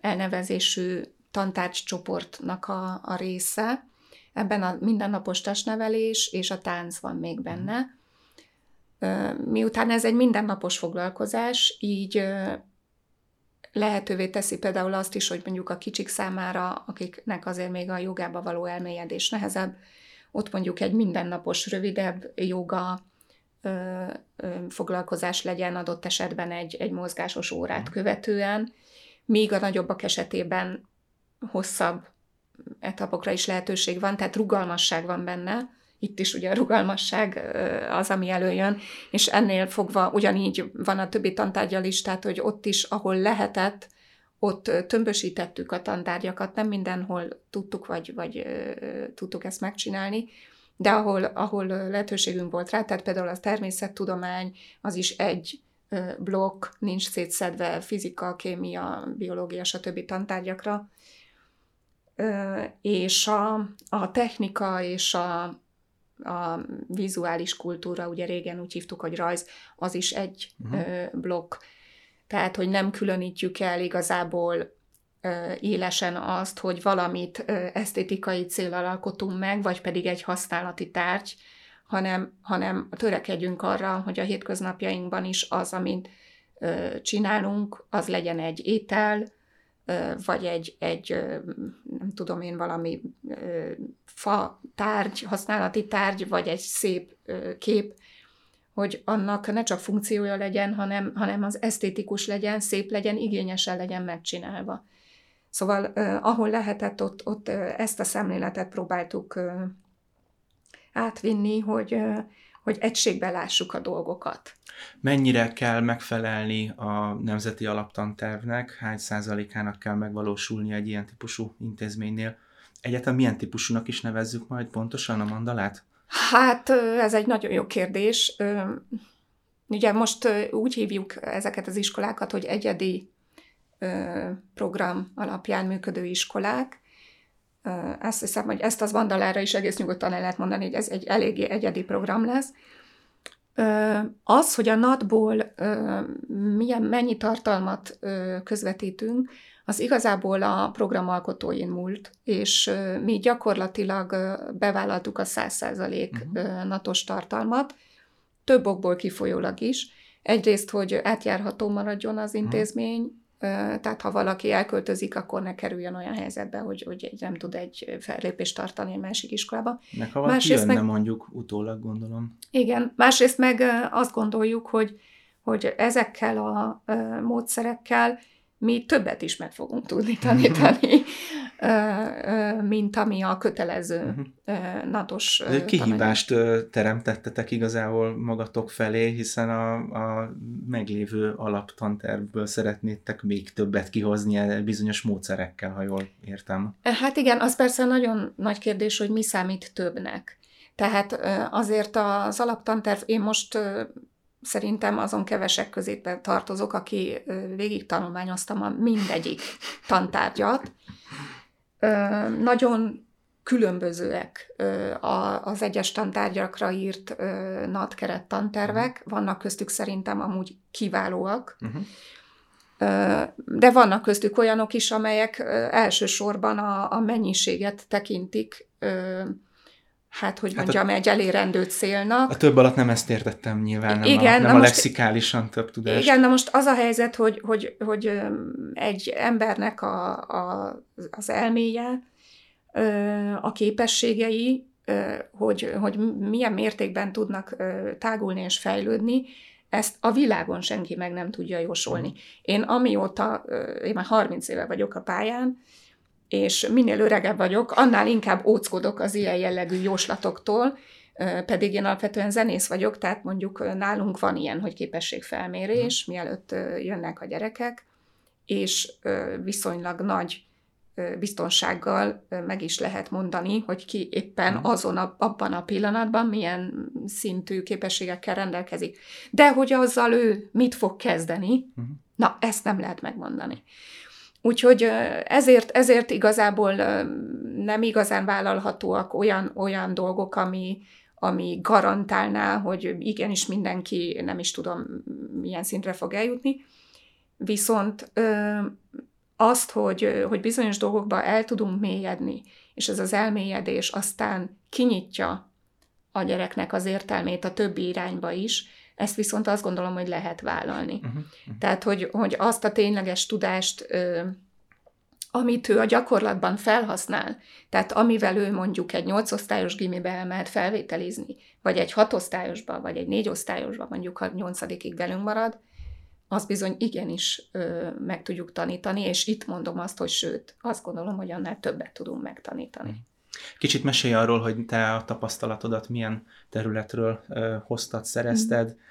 elnevezésű tantárgycsoportnak a, a része. Ebben a mindennapos testnevelés és a tánc van még benne. Miután ez egy mindennapos foglalkozás, így lehetővé teszi például azt is, hogy mondjuk a kicsik számára, akiknek azért még a jogába való elmélyedés nehezebb, ott mondjuk egy mindennapos, rövidebb joga ö, ö, foglalkozás legyen adott esetben egy, egy mozgásos órát mhm. követően, míg a nagyobbak esetében hosszabb etapokra is lehetőség van, tehát rugalmasság van benne, itt is ugye a rugalmasság az, ami előjön, és ennél fogva ugyanígy van a többi tantárgyal is, tehát hogy ott is, ahol lehetett, ott tömbösítettük a tantárgyakat, nem mindenhol tudtuk, vagy, vagy tudtuk ezt megcsinálni, de ahol, ahol lehetőségünk volt rá, tehát például a természettudomány, az is egy blokk, nincs szétszedve fizika, kémia, biológia, stb. tantárgyakra, és a, a technika és a, a vizuális kultúra, ugye régen úgy hívtuk, hogy rajz, az is egy uh-huh. blokk. Tehát, hogy nem különítjük el igazából élesen azt, hogy valamit esztétikai célral alkotunk meg, vagy pedig egy használati tárgy, hanem, hanem törekedjünk arra, hogy a hétköznapjainkban is az, amit csinálunk, az legyen egy étel, vagy egy, egy nem tudom én, valami fa tárgy, használati tárgy, vagy egy szép kép, hogy annak ne csak funkciója legyen, hanem, hanem az esztétikus legyen, szép legyen, igényesen legyen megcsinálva. Szóval ahol lehetett, ott, ott ezt a szemléletet próbáltuk átvinni, hogy, hogy egységben lássuk a dolgokat. Mennyire kell megfelelni a nemzeti alaptantervnek, hány százalékának kell megvalósulni egy ilyen típusú intézménynél? Egyáltalán milyen típusúnak is nevezzük majd pontosan a mandalát? Hát ez egy nagyon jó kérdés. Ugye most úgy hívjuk ezeket az iskolákat, hogy egyedi program alapján működő iskolák. Ezt hiszem, hogy ezt az mandalára is egész nyugodtan el lehet mondani, hogy ez egy eléggé egyedi program lesz. Az, hogy a NAT-ból milyen, mennyi tartalmat közvetítünk, az igazából a programalkotóin múlt, és mi gyakorlatilag bevállaltuk a 100% uh-huh. natos tartalmat, több okból kifolyólag is. Egyrészt, hogy átjárható maradjon az intézmény, tehát ha valaki elköltözik, akkor ne kerüljön olyan helyzetbe, hogy, hogy nem tud egy fellépést tartani egy másik iskolába. Meg ha valaki jönne meg, mondjuk utólag, gondolom. Igen, másrészt meg azt gondoljuk, hogy, hogy ezekkel a módszerekkel mi többet is meg fogunk tudni tanítani, mint ami a kötelező uh-huh. natos Ez egy kihívást teremtettetek igazából magatok felé, hiszen a, a meglévő alaptantervből szeretnétek még többet kihozni bizonyos módszerekkel, ha jól értem. Hát igen, az persze nagyon nagy kérdés, hogy mi számít többnek. Tehát azért az alaptanterv, én most szerintem azon kevesek közé tartozok, aki végig tanulmányoztam a mindegyik tantárgyat. Nagyon különbözőek az egyes tantárgyakra írt NAT tantervek, mhm. vannak köztük szerintem amúgy kiválóak, uh-huh. de vannak köztük olyanok is, amelyek elsősorban a, a mennyiséget tekintik hát hogy mondjam, hát a, egy elérendő célnak. A több alatt nem ezt értettem nyilván, nem igen, a, nem a most, lexikálisan több tudás. Igen, na most az a helyzet, hogy, hogy, hogy egy embernek a, a, az elméje, a képességei, hogy, hogy milyen mértékben tudnak tágulni és fejlődni, ezt a világon senki meg nem tudja jósolni. Én amióta, én már 30 éve vagyok a pályán, és minél öregebb vagyok, annál inkább óckodok az ilyen jellegű jóslatoktól, pedig én alapvetően zenész vagyok, tehát mondjuk nálunk van ilyen, hogy képességfelmérés, mhm. mielőtt jönnek a gyerekek, és viszonylag nagy biztonsággal meg is lehet mondani, hogy ki éppen mhm. azon a, abban a pillanatban milyen szintű képességekkel rendelkezik. De hogy azzal ő mit fog kezdeni, uh-huh. na, ezt nem lehet megmondani. Úgyhogy ezért, ezért igazából nem igazán vállalhatóak olyan, olyan dolgok, ami, ami garantálná, hogy igenis mindenki, nem is tudom, milyen szintre fog eljutni. Viszont azt, hogy, hogy bizonyos dolgokba el tudunk mélyedni, és ez az elmélyedés aztán kinyitja a gyereknek az értelmét a többi irányba is, ezt viszont azt gondolom, hogy lehet vállalni. Uh-huh, uh-huh. Tehát, hogy, hogy azt a tényleges tudást, ö, amit ő a gyakorlatban felhasznál, tehát amivel ő mondjuk egy nyolcosztályos gimibe elmehet felvételizni, vagy egy hatosztályosba, vagy egy négyosztályosba, mondjuk ha nyolcadikig velünk marad, az bizony igenis ö, meg tudjuk tanítani, és itt mondom azt, hogy sőt, azt gondolom, hogy annál többet tudunk megtanítani. Uh-huh. Kicsit mesélj arról, hogy te a tapasztalatodat milyen területről ö, hoztad, szerezted. Mm.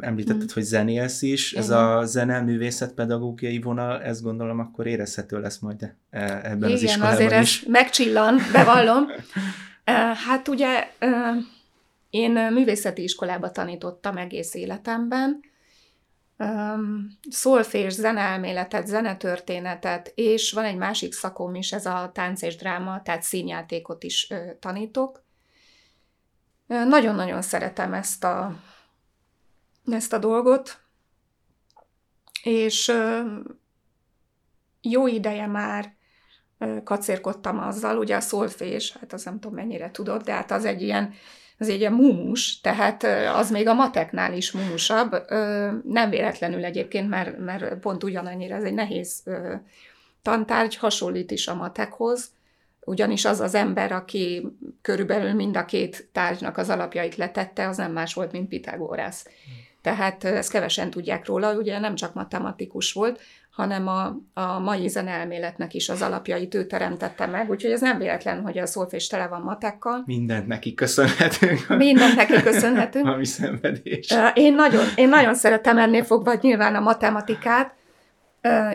Említetted, mm. hogy zenélsz is. Ez a zene pedagógiai vonal, ezt gondolom akkor érezhető lesz majd e, ebben Igen, az iskolában azért is. ez megcsillan, bevallom. hát ugye én művészeti iskolába tanítottam egész életemben, szolfés, zeneelméletet, zenetörténetet, és van egy másik szakom is, ez a tánc és dráma, tehát színjátékot is tanítok. Nagyon-nagyon szeretem ezt a, ezt a dolgot, és jó ideje már kacérkodtam azzal, ugye a szolfés, hát az nem tudom mennyire tudod, de hát az egy ilyen az egy ilyen mumus, tehát az még a mateknál is mumusabb. Nem véletlenül egyébként, mert, mert pont ugyanannyira ez egy nehéz tantárgy, hasonlít is a matekhoz, ugyanis az az ember, aki körülbelül mind a két tárgynak az alapjait letette, az nem más volt, mint Pitagórász. Hmm. Tehát ezt kevesen tudják róla, ugye nem csak matematikus volt, hanem a, a mai zeneelméletnek is az alapjait ő teremtette meg, úgyhogy ez nem véletlen, hogy a szolfés tele van matekkal. Mindent neki köszönhetünk. Mindent neki köszönhetünk. Ami szenvedés. Én nagyon, én nagyon szeretem ennél fogva nyilván a matematikát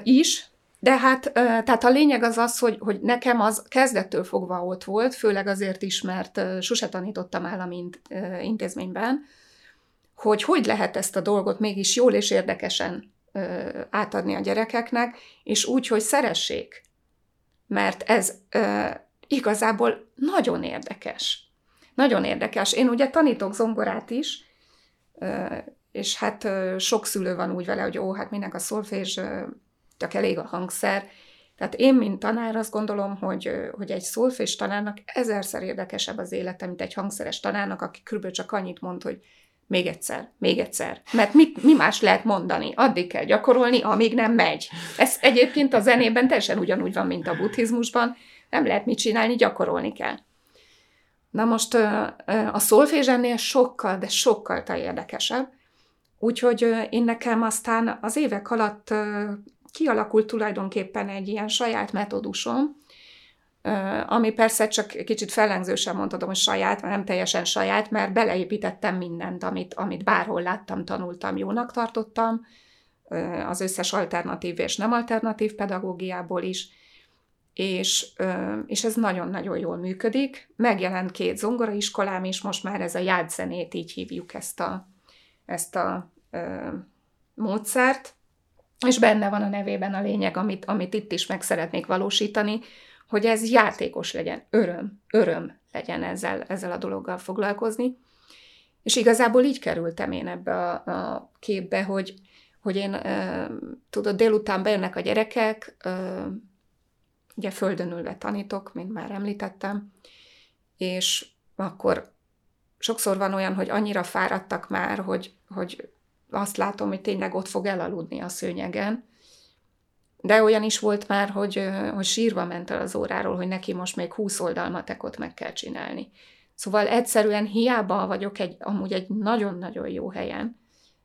is, de hát, tehát a lényeg az az, hogy, hogy nekem az kezdettől fogva ott volt, főleg azért is, mert sose tanítottam állami intézményben, hogy hogy lehet ezt a dolgot mégis jól és érdekesen ö, átadni a gyerekeknek, és úgy, hogy szeressék. Mert ez ö, igazából nagyon érdekes. Nagyon érdekes. Én ugye tanítok zongorát is, ö, és hát ö, sok szülő van úgy vele, hogy ó, hát minek a szolfés, csak elég a hangszer. Tehát én, mint tanár azt gondolom, hogy, hogy egy szolfés tanárnak ezerszer érdekesebb az élete, mint egy hangszeres tanárnak, aki körülbelül csak annyit mond, hogy még egyszer, még egyszer. Mert mit, mi más lehet mondani? Addig kell gyakorolni, amíg nem megy. Ez egyébként a zenében teljesen ugyanúgy van, mint a buddhizmusban. Nem lehet mit csinálni, gyakorolni kell. Na most a szolfés ennél sokkal, de sokkal érdekesebb. Úgyhogy én nekem aztán az évek alatt kialakult tulajdonképpen egy ilyen saját metódusom, ami persze csak kicsit fellengzősen mondhatom, hogy saját, mert nem teljesen saját, mert beleépítettem mindent, amit, amit bárhol láttam, tanultam, jónak tartottam, az összes alternatív és nem alternatív pedagógiából is, és, és ez nagyon-nagyon jól működik. Megjelent két zongoraiskolám is, most már ez a játzenét, így hívjuk ezt a, ezt a módszert, és benne van a nevében a lényeg, amit, amit itt is meg szeretnék valósítani, hogy ez játékos legyen, öröm, öröm legyen ezzel, ezzel a dologgal foglalkozni. És igazából így kerültem én ebbe a, a képbe, hogy, hogy én, e, tudod, délután bejönnek a gyerekek, e, ugye földön ülve tanítok, mint már említettem, és akkor sokszor van olyan, hogy annyira fáradtak már, hogy, hogy azt látom, hogy tényleg ott fog elaludni a szőnyegen, de olyan is volt már, hogy, hogy sírva ment el az óráról, hogy neki most még 20 oldalmatekot meg kell csinálni. Szóval egyszerűen hiába vagyok egy, amúgy egy nagyon-nagyon jó helyen,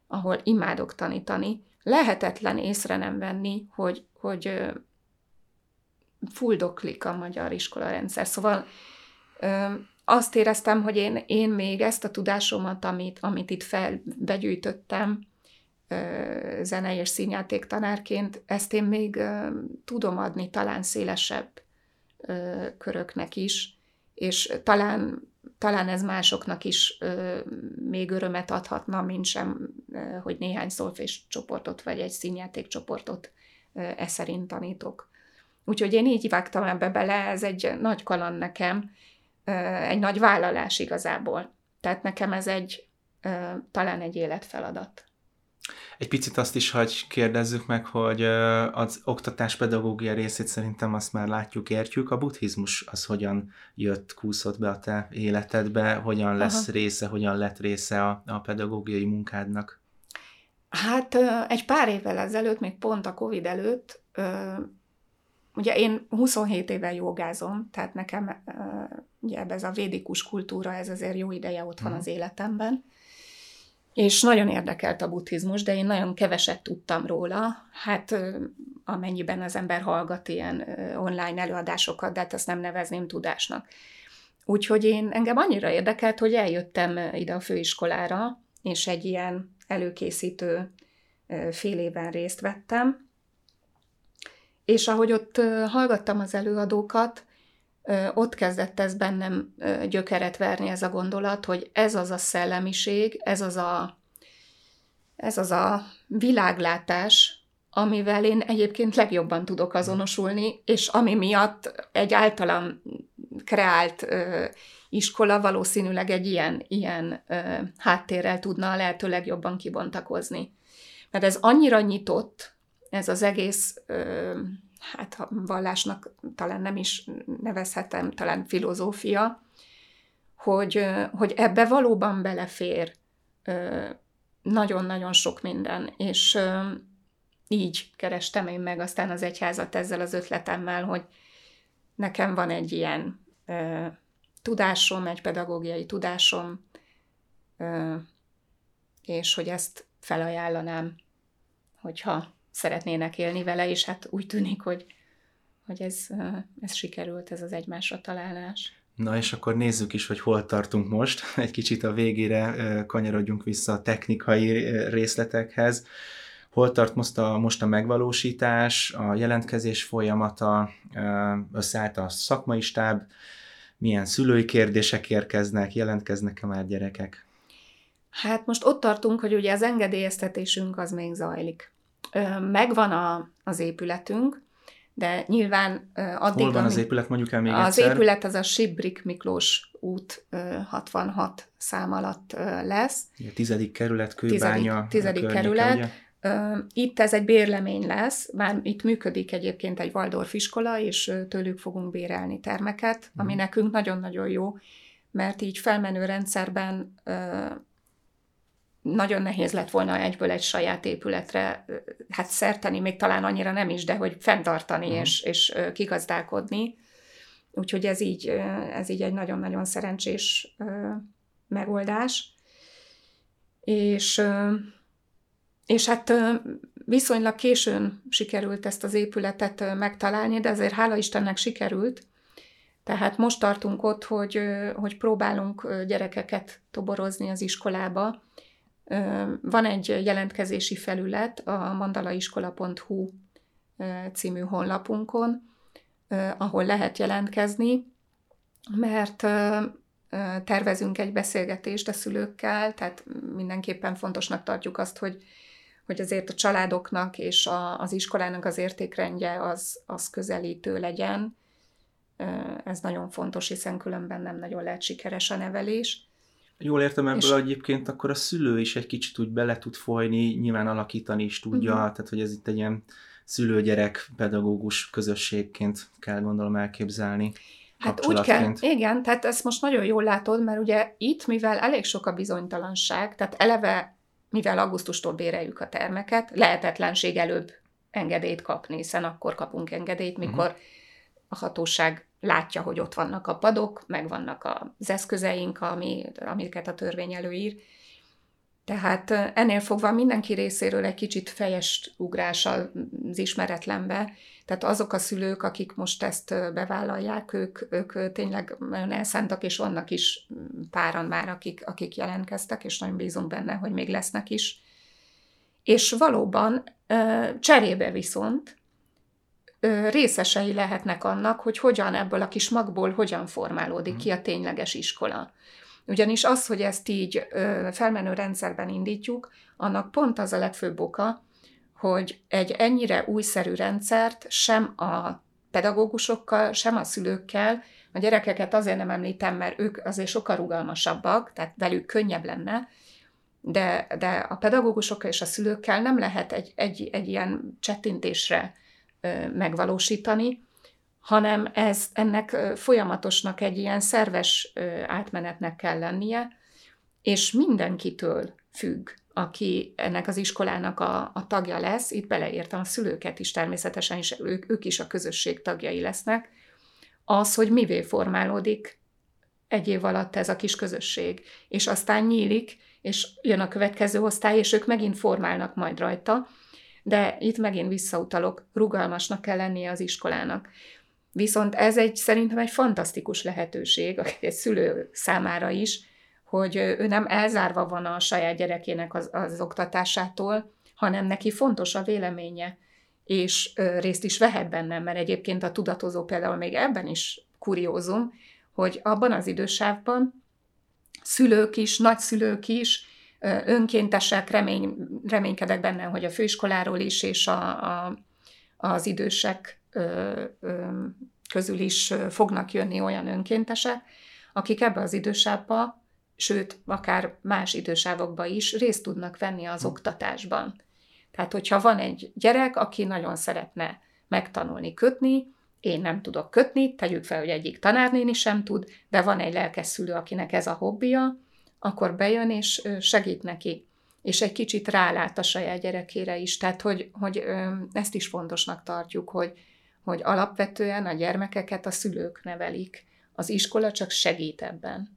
ahol imádok tanítani, lehetetlen észre nem venni, hogy, hogy fuldoklik a magyar iskola rendszer. Szóval azt éreztem, hogy én, én még ezt a tudásomat, amit, amit itt felbegyűjtöttem, zene és színjáték tanárként, ezt én még tudom adni talán szélesebb köröknek is, és talán, talán ez másoknak is még örömet adhatna, mint sem, hogy néhány szolfés csoportot vagy egy színjáték csoportot e szerint tanítok. Úgyhogy én így vágtam ebbe bele, ez egy nagy kaland nekem, egy nagy vállalás igazából. Tehát nekem ez egy talán egy életfeladat. Egy picit azt is hagy kérdezzük meg, hogy az oktatás pedagógia részét szerintem azt már látjuk, értjük. A buddhizmus az hogyan jött, kúszott be a te életedbe, hogyan lesz Aha. része, hogyan lett része a, a pedagógiai munkádnak? Hát egy pár évvel ezelőtt, még pont a Covid előtt, ugye én 27 éve jogázom, tehát nekem ugye ez a védikus kultúra, ez azért jó ideje ott van hmm. az életemben, és nagyon érdekelt a buddhizmus, de én nagyon keveset tudtam róla. Hát amennyiben az ember hallgat ilyen online előadásokat, de hát ezt nem nevezném tudásnak. Úgyhogy én engem annyira érdekelt, hogy eljöttem ide a főiskolára, és egy ilyen előkészítő fél éven részt vettem. És ahogy ott hallgattam az előadókat, ott kezdett ez bennem gyökeret verni ez a gondolat, hogy ez az a szellemiség, ez az a, ez az a világlátás, amivel én egyébként legjobban tudok azonosulni, és ami miatt egy általam kreált ö, iskola valószínűleg egy ilyen, ilyen ö, háttérrel tudna a lehető legjobban kibontakozni. Mert ez annyira nyitott, ez az egész ö, hát vallásnak talán nem is nevezhetem, talán filozófia, hogy, hogy ebbe valóban belefér nagyon-nagyon sok minden, és így kerestem én meg aztán az egyházat ezzel az ötletemmel, hogy nekem van egy ilyen tudásom, egy pedagógiai tudásom, és hogy ezt felajánlanám, hogyha szeretnének élni vele, és hát úgy tűnik, hogy, hogy ez, ez sikerült, ez az egymásra találás. Na és akkor nézzük is, hogy hol tartunk most. Egy kicsit a végére kanyarodjunk vissza a technikai részletekhez. Hol tart most a, most a megvalósítás, a jelentkezés folyamata, összeállt a szakmai stáb, milyen szülői kérdések érkeznek, jelentkeznek-e már gyerekek? Hát most ott tartunk, hogy ugye az engedélyeztetésünk az még zajlik. Megvan a, az épületünk, de nyilván addig... Hol van az épület, mondjuk el még Az egyszer. épület az a Sibrik Miklós út 66 szám alatt lesz. A tizedik kerület, kőbánya. Tizedik, tizedik kerület. Ugye? Itt ez egy bérlemény lesz, már itt működik egyébként egy Waldorf iskola, és tőlük fogunk bérelni termeket, ami hmm. nekünk nagyon-nagyon jó, mert így felmenő rendszerben nagyon nehéz lett volna egyből egy saját épületre hát szerteni, még talán annyira nem is, de hogy fenntartani uh-huh. és, és kigazdálkodni. Úgyhogy ez így, ez így egy nagyon-nagyon szerencsés megoldás. És, és hát viszonylag későn sikerült ezt az épületet megtalálni, de azért hála Istennek sikerült. Tehát most tartunk ott, hogy, hogy próbálunk gyerekeket toborozni az iskolába. Van egy jelentkezési felület a mandalaiskola.hu című honlapunkon, ahol lehet jelentkezni, mert tervezünk egy beszélgetést a szülőkkel, tehát mindenképpen fontosnak tartjuk azt, hogy, hogy azért a családoknak és a, az iskolának az értékrendje az, az közelítő legyen. Ez nagyon fontos, hiszen különben nem nagyon lehet sikeres a nevelés. Jól értem ebből és... egyébként, akkor a szülő is egy kicsit úgy bele tud folyni, nyilván alakítani is tudja, uh-huh. tehát hogy ez itt egy ilyen szülőgyerek pedagógus közösségként kell gondolom elképzelni. Hát úgy kell, igen, tehát ezt most nagyon jól látod, mert ugye itt, mivel elég sok a bizonytalanság, tehát eleve, mivel augusztustól béreljük a termeket, lehetetlenség előbb engedélyt kapni, hiszen akkor kapunk engedélyt, mikor uh-huh. a hatóság látja, hogy ott vannak a padok, meg vannak az eszközeink, ami, amiket a törvény előír, tehát ennél fogva mindenki részéről egy kicsit fejes ugrás az ismeretlenbe. Tehát azok a szülők, akik most ezt bevállalják, ők, ők tényleg nagyon elszántak, és vannak is páran már, akik, akik jelentkeztek, és nagyon bízunk benne, hogy még lesznek is. És valóban cserébe viszont részesei lehetnek annak, hogy hogyan ebből a kis magból hogyan formálódik ki a tényleges iskola. Ugyanis az, hogy ezt így felmenő rendszerben indítjuk, annak pont az a legfőbb oka, hogy egy ennyire újszerű rendszert sem a pedagógusokkal, sem a szülőkkel, a gyerekeket azért nem említem, mert ők azért sokkal rugalmasabbak, tehát velük könnyebb lenne, de, de a pedagógusokkal és a szülőkkel nem lehet egy, egy, egy ilyen csettintésre megvalósítani, hanem ez ennek folyamatosnak egy ilyen szerves átmenetnek kell lennie, és mindenkitől függ, aki ennek az iskolának a, a tagja lesz, itt beleértem a szülőket is természetesen, és ők, ők is a közösség tagjai lesznek, az, hogy mivé formálódik egy év alatt ez a kis közösség, és aztán nyílik, és jön a következő osztály, és ők megint formálnak majd rajta, de itt megint visszautalok, rugalmasnak kell lennie az iskolának. Viszont ez egy szerintem egy fantasztikus lehetőség egy szülő számára is, hogy ő nem elzárva van a saját gyerekének az, az oktatásától, hanem neki fontos a véleménye, és részt is vehet bennem, mert egyébként a tudatozó például még ebben is kuriózum, hogy abban az idősávban szülők is, nagyszülők is, önkéntesek, remény, reménykedek benne, hogy a főiskoláról is, és a, a, az idősek közül is fognak jönni olyan önkéntesek, akik ebbe az idősávba, sőt, akár más idősávokba is részt tudnak venni az hm. oktatásban. Tehát, hogyha van egy gyerek, aki nagyon szeretne megtanulni kötni, én nem tudok kötni, tegyük fel, hogy egyik tanárnéni sem tud, de van egy lelkes szülő, akinek ez a hobbija, akkor bejön és segít neki, és egy kicsit rálát a saját gyerekére is. Tehát, hogy, hogy ezt is fontosnak tartjuk, hogy, hogy alapvetően a gyermekeket a szülők nevelik. Az iskola csak segít ebben.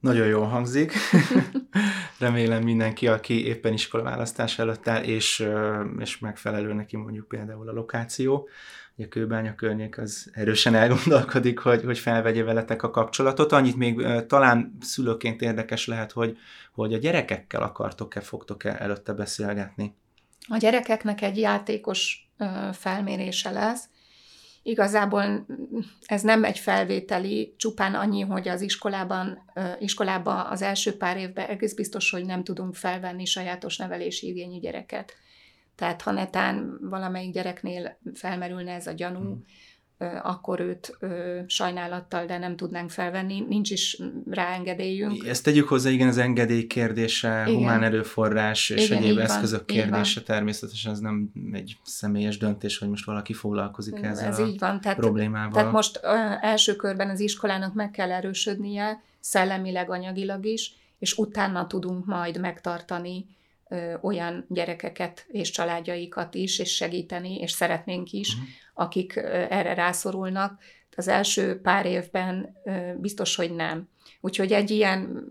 Nagyon jól hangzik. Remélem mindenki, aki éppen iskolaválasztás előtt áll, és, és megfelelő neki mondjuk például a lokáció, a kőbánya környék az erősen elgondolkodik, hogy, hogy felvegye veletek a kapcsolatot. Annyit még talán szülőként érdekes lehet, hogy, hogy a gyerekekkel akartok-e, fogtok-e előtte beszélgetni? A gyerekeknek egy játékos felmérése lesz. Igazából ez nem egy felvételi, csupán annyi, hogy az iskolában, iskolába az első pár évben egész biztos, hogy nem tudunk felvenni sajátos nevelési igényű gyereket. Tehát ha netán valamelyik gyereknél felmerülne ez a gyanú, hmm akkor őt ö, sajnálattal, de nem tudnánk felvenni, nincs is rá engedélyünk. Ezt tegyük hozzá, igen, az engedély kérdése, igen. humán erőforrás és igen, egyéb eszközök van, kérdése, természetesen ez nem egy személyes döntés, hogy most valaki foglalkozik ezzel ez a így van. Tehát, problémával. Tehát most ö, első körben az iskolának meg kell erősödnie, szellemileg, anyagilag is, és utána tudunk majd megtartani olyan gyerekeket és családjaikat is, és segíteni, és szeretnénk is, uh-huh. akik erre rászorulnak. Az első pár évben biztos, hogy nem. Úgyhogy egy ilyen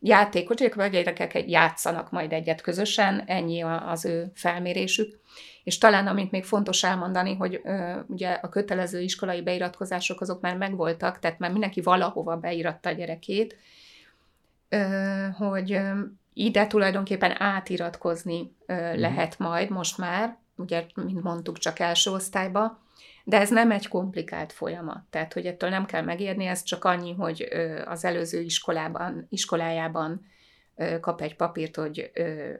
játékot, a gyerekek játszanak majd egyet közösen, ennyi az ő felmérésük. És talán, amit még fontos elmondani, hogy ö, ugye a kötelező iskolai beiratkozások azok már megvoltak, tehát már mindenki valahova beiratta a gyerekét, ö, hogy ö, ide tulajdonképpen átiratkozni mhm. lehet majd most már, ugye, mint mondtuk, csak első osztályba, de ez nem egy komplikált folyamat, tehát hogy ettől nem kell megérni, ez csak annyi, hogy az előző iskolában, iskolájában kap egy papírt, hogy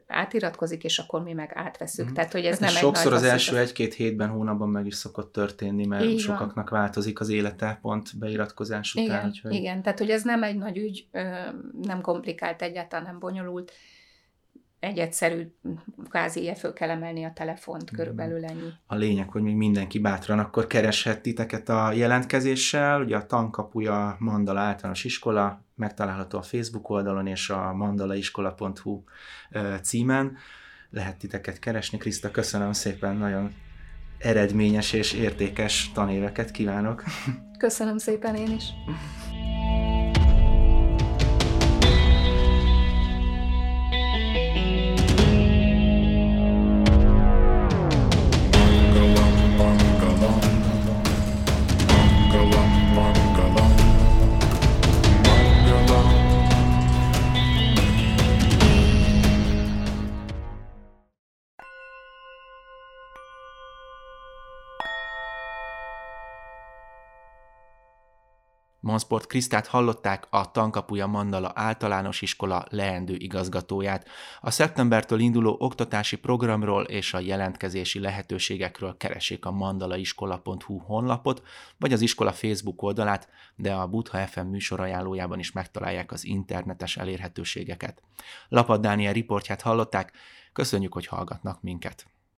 átiratkozik, és akkor mi meg átveszünk. Mm. Tehát, hogy ez hát nem egy Sokszor az első egy-két hétben, hónapban meg is szokott történni, mert Igen. sokaknak változik az élete pont beiratkozás után. Igen, úgyhogy... Igen, tehát hogy ez nem egy nagy ügy, nem komplikált, egyáltalán nem bonyolult egy egyszerű, kvázi föl kell emelni a telefont, körülbelül ennyi. A lényeg, hogy még mindenki bátran akkor kereshet titeket a jelentkezéssel, ugye a tankapuja Mandala általános iskola, megtalálható a Facebook oldalon és a mandalaiskola.hu címen. Lehet titeket keresni. Kriszta, köszönöm szépen, nagyon eredményes és értékes tanéveket kívánok. Köszönöm szépen én is. Monsport Krisztát hallották a Tankapuja Mandala általános iskola leendő igazgatóját. A szeptembertől induló oktatási programról és a jelentkezési lehetőségekről keressék a mandalaiskola.hu honlapot, vagy az iskola Facebook oldalát, de a Butha FM műsorajánlójában is megtalálják az internetes elérhetőségeket. Lapad Dániel riportját hallották, köszönjük, hogy hallgatnak minket!